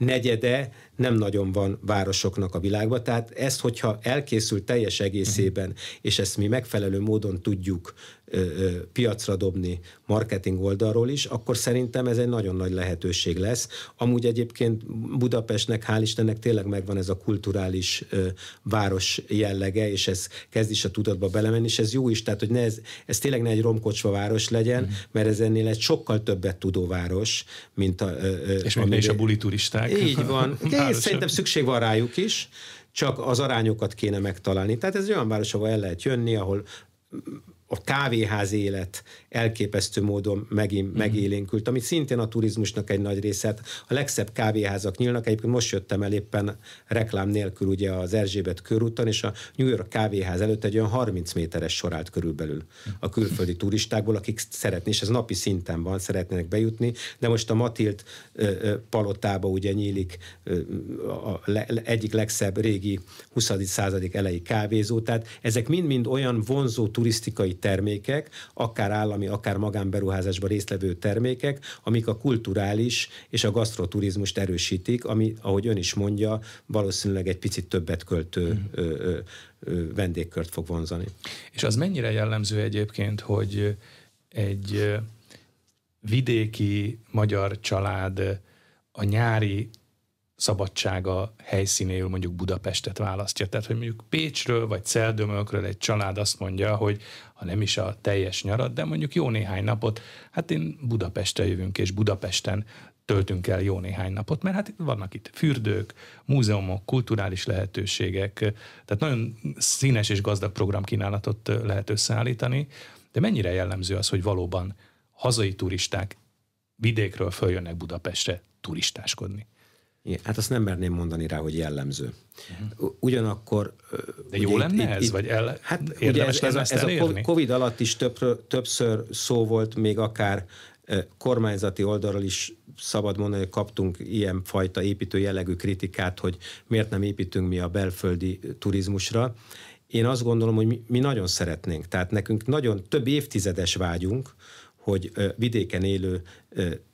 negyede nem nagyon van városoknak a világban. Tehát ezt, hogyha elkészül teljes egészében, és ezt mi megfelelő módon tudjuk ö, ö, piacra dobni marketing oldalról is, akkor szerintem ez egy nagyon nagy lehetőség lesz. Amúgy egyébként Budapestnek, hál' Istennek tényleg megvan ez a kulturális ö, város jellege, és ez kezd is a tudatba belemenni, és ez jó is, tehát hogy ne ez, ez tényleg ne egy romkocsva város legyen, uh-huh. mert ez ennél egy sokkal többet tudó város, mint a... Ö, és még is a buli turisták. Így van. <laughs> városa. Szerintem szükség van rájuk is, csak az arányokat kéne megtalálni. Tehát ez olyan város, ahol el lehet jönni, ahol a kávéház élet elképesztő módon megint mm. megélénkült, ami szintén a turizmusnak egy nagy része. Hát a legszebb kávéházak nyílnak, egyébként most jöttem el éppen reklám nélkül ugye az Erzsébet körúton, és a New York kávéház előtt egy olyan 30 méteres sorált körülbelül a külföldi turistákból, akik szeretnék, és ez napi szinten van, szeretnének bejutni, de most a Matilt palotába ugye nyílik a le, egyik legszebb régi 20. századik elejé kávézó, tehát ezek mind-mind olyan vonzó turisztikai termékek, akár állami, akár magánberuházásban részlevő termékek, amik a kulturális és a gasztroturizmust erősítik, ami, ahogy ön is mondja, valószínűleg egy picit többet költő mm. ö, ö, ö, vendégkört fog vonzani. És az mennyire jellemző egyébként, hogy egy vidéki magyar család a nyári szabadsága helyszínéül mondjuk Budapestet választja. Tehát, hogy mondjuk Pécsről vagy Celdömölkről egy család azt mondja, hogy ha nem is a teljes nyarat, de mondjuk jó néhány napot, hát én Budapestre jövünk, és Budapesten töltünk el jó néhány napot, mert hát vannak itt fürdők, múzeumok, kulturális lehetőségek, tehát nagyon színes és gazdag programkínálatot lehet összeállítani, de mennyire jellemző az, hogy valóban hazai turisták vidékről följönnek Budapestre turistáskodni? Hát azt nem merném mondani rá, hogy jellemző. Uh-huh. Ugyanakkor... De jó lenne itt, ez? Itt, vagy el, hát érdemes ugye ez, ez, ez a Covid alatt is több, többször szó volt, még akár kormányzati oldalról is szabad mondani, hogy kaptunk ilyen fajta építő jellegű kritikát, hogy miért nem építünk mi a belföldi turizmusra. Én azt gondolom, hogy mi, mi nagyon szeretnénk. Tehát nekünk nagyon több évtizedes vágyunk, hogy vidéken élő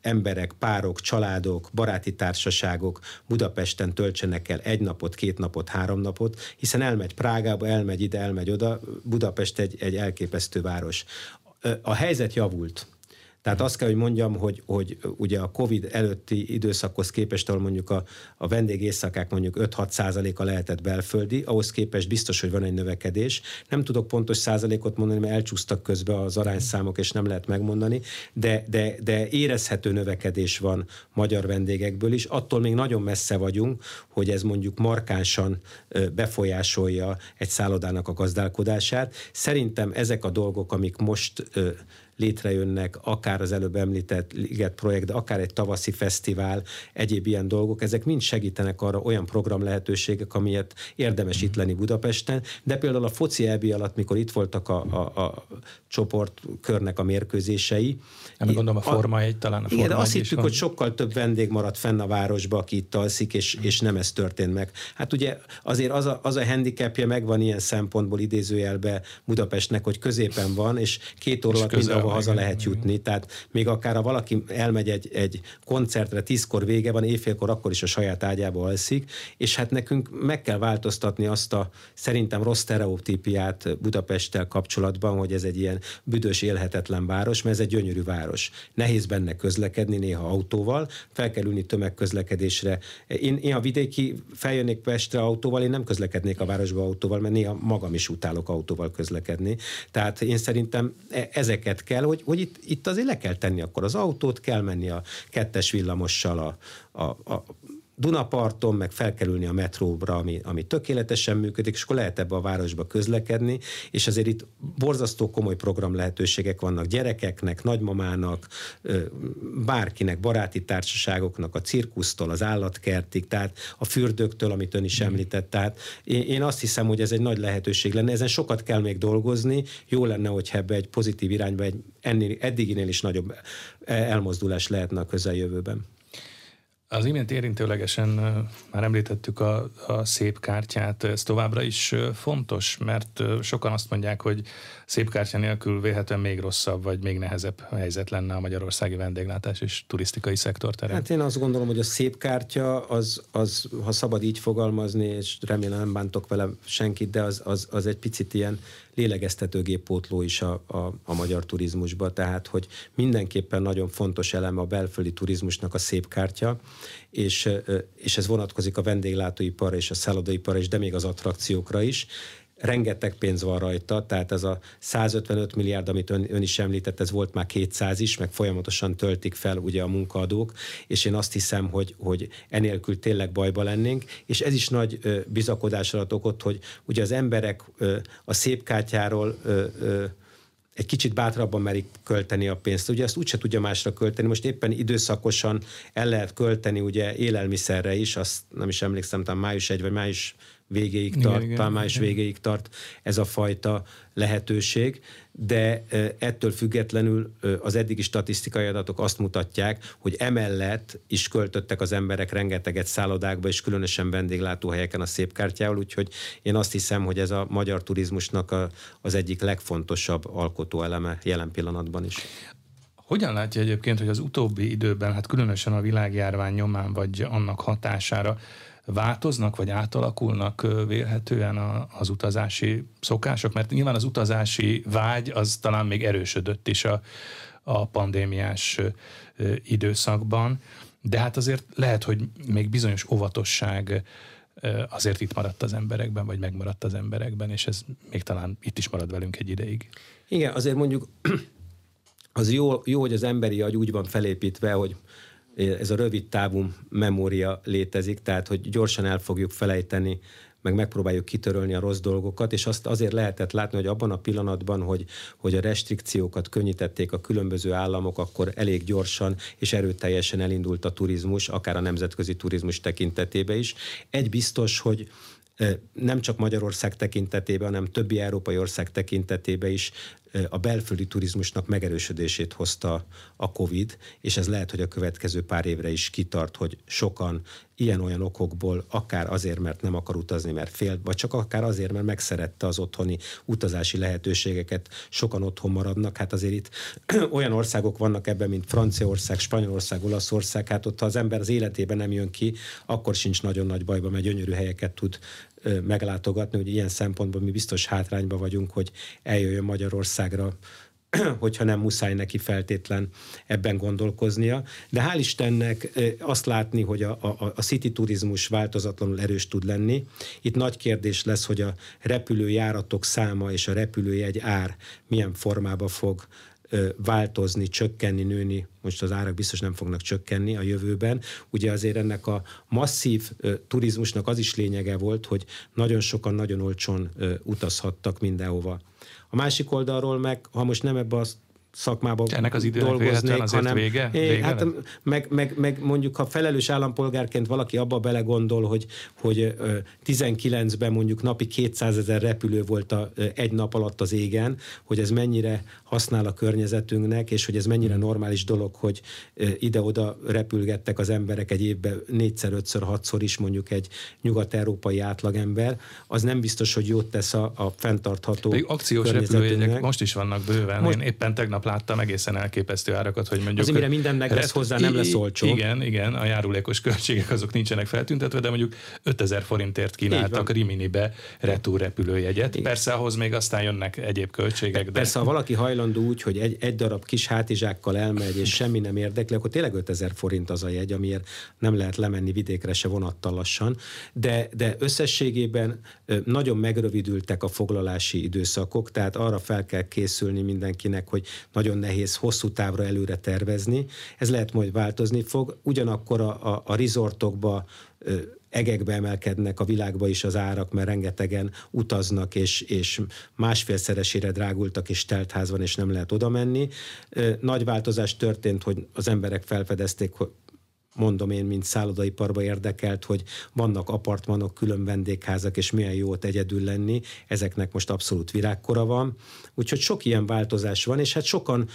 emberek, párok, családok, baráti társaságok Budapesten töltsenek el egy napot, két napot, három napot, hiszen elmegy Prágába, elmegy ide, elmegy oda. Budapest egy, egy elképesztő város. A helyzet javult tehát azt kell, hogy mondjam, hogy, hogy ugye a COVID előtti időszakhoz képest, ahol mondjuk a, a vendégészakák mondjuk 5-6 százaléka lehetett belföldi, ahhoz képest biztos, hogy van egy növekedés. Nem tudok pontos százalékot mondani, mert elcsúsztak közbe az arányszámok, és nem lehet megmondani, de, de, de érezhető növekedés van magyar vendégekből is. Attól még nagyon messze vagyunk, hogy ez mondjuk markánsan befolyásolja egy szállodának a gazdálkodását. Szerintem ezek a dolgok, amik most létrejönnek, akár az előbb említett Liget projekt, de akár egy tavaszi fesztivál, egyéb ilyen dolgok, ezek mind segítenek arra olyan program lehetőségek, amilyet érdemes itt lenni Budapesten, de például a foci EB alatt, mikor itt voltak a, a, a csoportkörnek a mérkőzései. Nem gondolom a Forma egy, talán a Forma Igen, azt hittük, hogy sokkal több vendég maradt fenn a városba, aki itt alszik, és, és nem ez történt meg. Hát ugye azért az a, az a handicapje megvan ilyen szempontból idézőjelbe Budapestnek, hogy középen van, és két óra alatt mindenhol haza lehet jutni. Tehát még akár ha valaki elmegy egy, egy koncertre, tízkor vége van, éjfélkor akkor is a saját ágyába alszik, és hát nekünk meg kell változtatni azt a szerintem rossz stereotípiát Budapesttel kapcsolatban, hogy ez egy ilyen büdös, élhetetlen város, mert ez egy gyönyörű város. Nehéz benne közlekedni, néha autóval, fel kell ülni tömegközlekedésre. Én, én a vidéki feljönnék Pestre autóval, én nem közlekednék a városba autóval, mert néha magam is utálok autóval közlekedni. Tehát én szerintem e, ezeket kell, hogy, hogy itt, itt azért le kell tenni akkor az autót, kell menni a kettes villamossal a, a, a Dunaparton, meg felkerülni a metróra, ami, ami tökéletesen működik, és akkor lehet ebbe a városba közlekedni, és azért itt borzasztó komoly program lehetőségek vannak gyerekeknek, nagymamának, bárkinek, baráti társaságoknak, a cirkusztól, az állatkertig, tehát a fürdőktől, amit ön is említett. Tehát én, azt hiszem, hogy ez egy nagy lehetőség lenne. Ezen sokat kell még dolgozni. Jó lenne, hogyha ebbe egy pozitív irányba, egy ennél, eddiginél is nagyobb elmozdulás lehetne a közeljövőben. Az imént érintőlegesen már említettük a, a szép kártyát, ez továbbra is fontos, mert sokan azt mondják, hogy szép kártya nélkül véhetően még rosszabb, vagy még nehezebb helyzet lenne a magyarországi vendéglátás és turisztikai szektor terén. Hát én azt gondolom, hogy a szép kártya, az, az ha szabad így fogalmazni, és remélem nem bántok vele senkit, de az, az, az egy picit ilyen lélegeztetőgéppótló is a, a, a magyar turizmusba, tehát hogy mindenképpen nagyon fontos elem a belföldi turizmusnak a szép kártya, és, és ez vonatkozik a vendéglátóipar és a szállodaipar is, de még az attrakciókra is rengeteg pénz van rajta, tehát ez a 155 milliárd, amit ön, ön is említett, ez volt már 200 is, meg folyamatosan töltik fel ugye a munkaadók, és én azt hiszem, hogy, hogy enélkül tényleg bajba lennénk, és ez is nagy ö, bizakodásra ad okot, hogy ugye az emberek ö, a szép kártyáról ö, ö, egy kicsit bátrabban merik költeni a pénzt. Ugye ezt úgyse tudja másra költeni. Most éppen időszakosan el lehet költeni ugye élelmiszerre is, azt nem is emlékszem, talán május 1 vagy május végéig tart, igen, talán május igen. végéig tart ez a fajta lehetőség, de ettől függetlenül az eddigi statisztikai adatok azt mutatják, hogy emellett is költöttek az emberek rengeteget szállodákba, és különösen vendéglátóhelyeken a szép kártyával, úgyhogy én azt hiszem, hogy ez a magyar turizmusnak a, az egyik legfontosabb alkotóeleme jelen pillanatban is. Hogyan látja egyébként, hogy az utóbbi időben, hát különösen a világjárvány nyomán vagy annak hatására változnak, vagy átalakulnak vélhetően a, az utazási szokások? Mert nyilván az utazási vágy az talán még erősödött is a, a pandémiás időszakban, de hát azért lehet, hogy még bizonyos óvatosság azért itt maradt az emberekben, vagy megmaradt az emberekben, és ez még talán itt is marad velünk egy ideig. Igen, azért mondjuk <clears throat> az jó, jó, hogy az emberi agy úgy van felépítve, hogy ez a rövid távú memória létezik, tehát hogy gyorsan el fogjuk felejteni, meg megpróbáljuk kitörölni a rossz dolgokat, és azt azért lehetett látni, hogy abban a pillanatban, hogy, hogy a restrikciókat könnyítették a különböző államok, akkor elég gyorsan és erőteljesen elindult a turizmus, akár a nemzetközi turizmus tekintetében is. Egy biztos, hogy nem csak Magyarország tekintetében, hanem többi európai ország tekintetében is a belföldi turizmusnak megerősödését hozta a COVID, és ez lehet, hogy a következő pár évre is kitart, hogy sokan ilyen-olyan okokból, akár azért, mert nem akar utazni, mert fél, vagy csak akár azért, mert megszerette az otthoni utazási lehetőségeket, sokan otthon maradnak. Hát azért itt <clears throat> olyan országok vannak ebben, mint Franciaország, Spanyolország, Olaszország, hát ott ha az ember az életében nem jön ki, akkor sincs nagyon nagy bajba, mert gyönyörű helyeket tud meglátogatni, hogy ilyen szempontból mi biztos hátrányba vagyunk, hogy eljöjjön Magyarországra <clears throat> hogyha nem muszáj neki feltétlen ebben gondolkoznia. De hál' Istennek azt látni, hogy a, a, a city turizmus változatlanul erős tud lenni. Itt nagy kérdés lesz, hogy a repülőjáratok száma és a repülőjegy ár milyen formába fog változni, csökkenni, nőni, most az árak biztos nem fognak csökkenni a jövőben. Ugye azért ennek a masszív turizmusnak az is lényege volt, hogy nagyon sokan nagyon olcsón utazhattak mindenhova. A másik oldalról meg, ha most nem ebbe a szakmában Ennek az dolgoznék, azért hanem vége? vége hát, meg, meg, meg, mondjuk, ha felelős állampolgárként valaki abba belegondol, hogy, hogy 19-ben mondjuk napi 200 ezer repülő volt a, egy nap alatt az égen, hogy ez mennyire használ a környezetünknek, és hogy ez mennyire normális dolog, hogy ide-oda repülgettek az emberek egy évben négyszer, ötször, hatszor is mondjuk egy nyugat-európai átlagember, az nem biztos, hogy jót tesz a, a fenntartható Pedig akciós repülőjegyek most is vannak bőven. Most, Én éppen tegnap láttam egészen elképesztő árakat, hogy mondjuk... Azért, mire minden meg lesz hozzá, nem lesz olcsó. Igen, igen, a járulékos költségek azok nincsenek feltüntetve, de mondjuk 5000 forintért kínáltak Riminibe retúr repülőjegyet. Igen. Persze ahhoz még aztán jönnek egyéb költségek. De... Persze, ha valaki hajlandó hajlandó úgy, hogy egy, egy darab kis hátizsákkal elmegy, és semmi nem érdekli, akkor tényleg 5000 forint az a jegy, amiért nem lehet lemenni vidékre se vonattal lassan. De, de összességében nagyon megrövidültek a foglalási időszakok, tehát arra fel kell készülni mindenkinek, hogy nagyon nehéz hosszú távra előre tervezni. Ez lehet majd változni fog. Ugyanakkor a, a, a rizortokba egekbe emelkednek a világba is az árak, mert rengetegen utaznak, és, és másfélszeresére drágultak, és teltház van, és nem lehet oda menni. Nagy változás történt, hogy az emberek felfedezték, hogy mondom én, mint szállodaiparba érdekelt, hogy vannak apartmanok, külön vendégházak, és milyen jó ott egyedül lenni, ezeknek most abszolút virágkora van. Úgyhogy sok ilyen változás van, és hát sokan,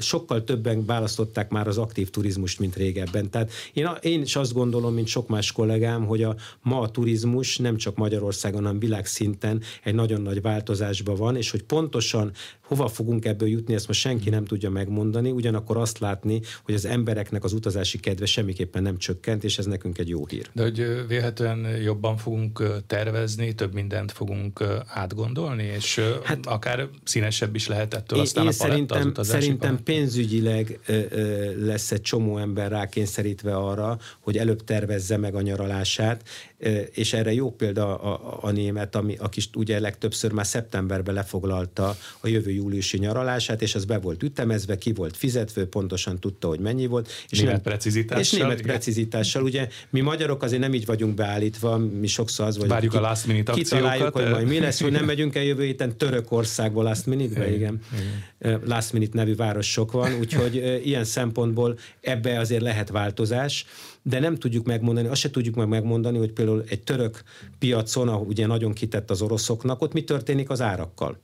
sokkal többen választották már az aktív turizmust, mint régebben. Tehát én, én is azt gondolom, mint sok más kollégám, hogy a ma a turizmus nem csak Magyarországon, hanem világszinten egy nagyon nagy változásban van, és hogy pontosan hova fogunk ebből jutni, ezt most senki nem tudja megmondani, ugyanakkor azt látni, hogy az embereknek az utazási kedve semmiképpen nem csökkent, és ez nekünk egy jó hír. De hogy vélhetően jobban fogunk tervezni, több mindent fogunk átgondolni, és hát, akár színesebb is lehet ettől én, aztán én a szerintem, az Szerintem pénzügyileg ö, ö, lesz egy csomó ember rákényszerítve arra, hogy előbb tervezze meg a nyaralását, és erre jó példa a, a, a német, ami, aki ugye legtöbbször már szeptemberben lefoglalta a jövő júliusi nyaralását, és az be volt ütemezve, ki volt fizetve, pontosan tudta, hogy mennyi volt. És német nem, precizitással. És német igen. precizitással. Ugye mi magyarok azért nem így vagyunk beállítva, mi sokszor az vagyunk. Várjuk ki, a last minute Kitaláljuk, hogy majd mi lesz, hogy nem megyünk el jövő héten Törökországba last minute-be, igen. igen. Last minute nevű város sok van, úgyhogy ilyen szempontból ebbe azért lehet változás de nem tudjuk megmondani, azt se tudjuk meg megmondani, hogy például egy török piacon, ahol ugye nagyon kitett az oroszoknak, ott mi történik az árakkal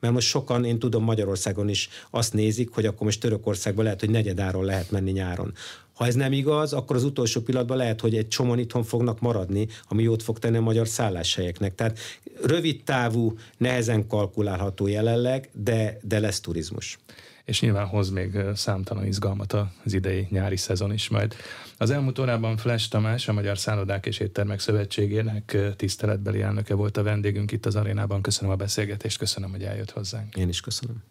mert most sokan, én tudom Magyarországon is azt nézik, hogy akkor most Törökországban lehet, hogy negyedáron lehet menni nyáron. Ha ez nem igaz, akkor az utolsó pillanatban lehet, hogy egy csomóan itthon fognak maradni, ami jót fog tenni a magyar szálláshelyeknek. Tehát rövid távú, nehezen kalkulálható jelenleg, de, de lesz turizmus és nyilván hoz még számtalan izgalmat az idei nyári szezon is majd. Az elmúlt órában Flash Tamás, a Magyar Szállodák és Éttermek Szövetségének tiszteletbeli elnöke volt a vendégünk itt az arénában. Köszönöm a beszélgetést, köszönöm, hogy eljött hozzánk. Én is köszönöm.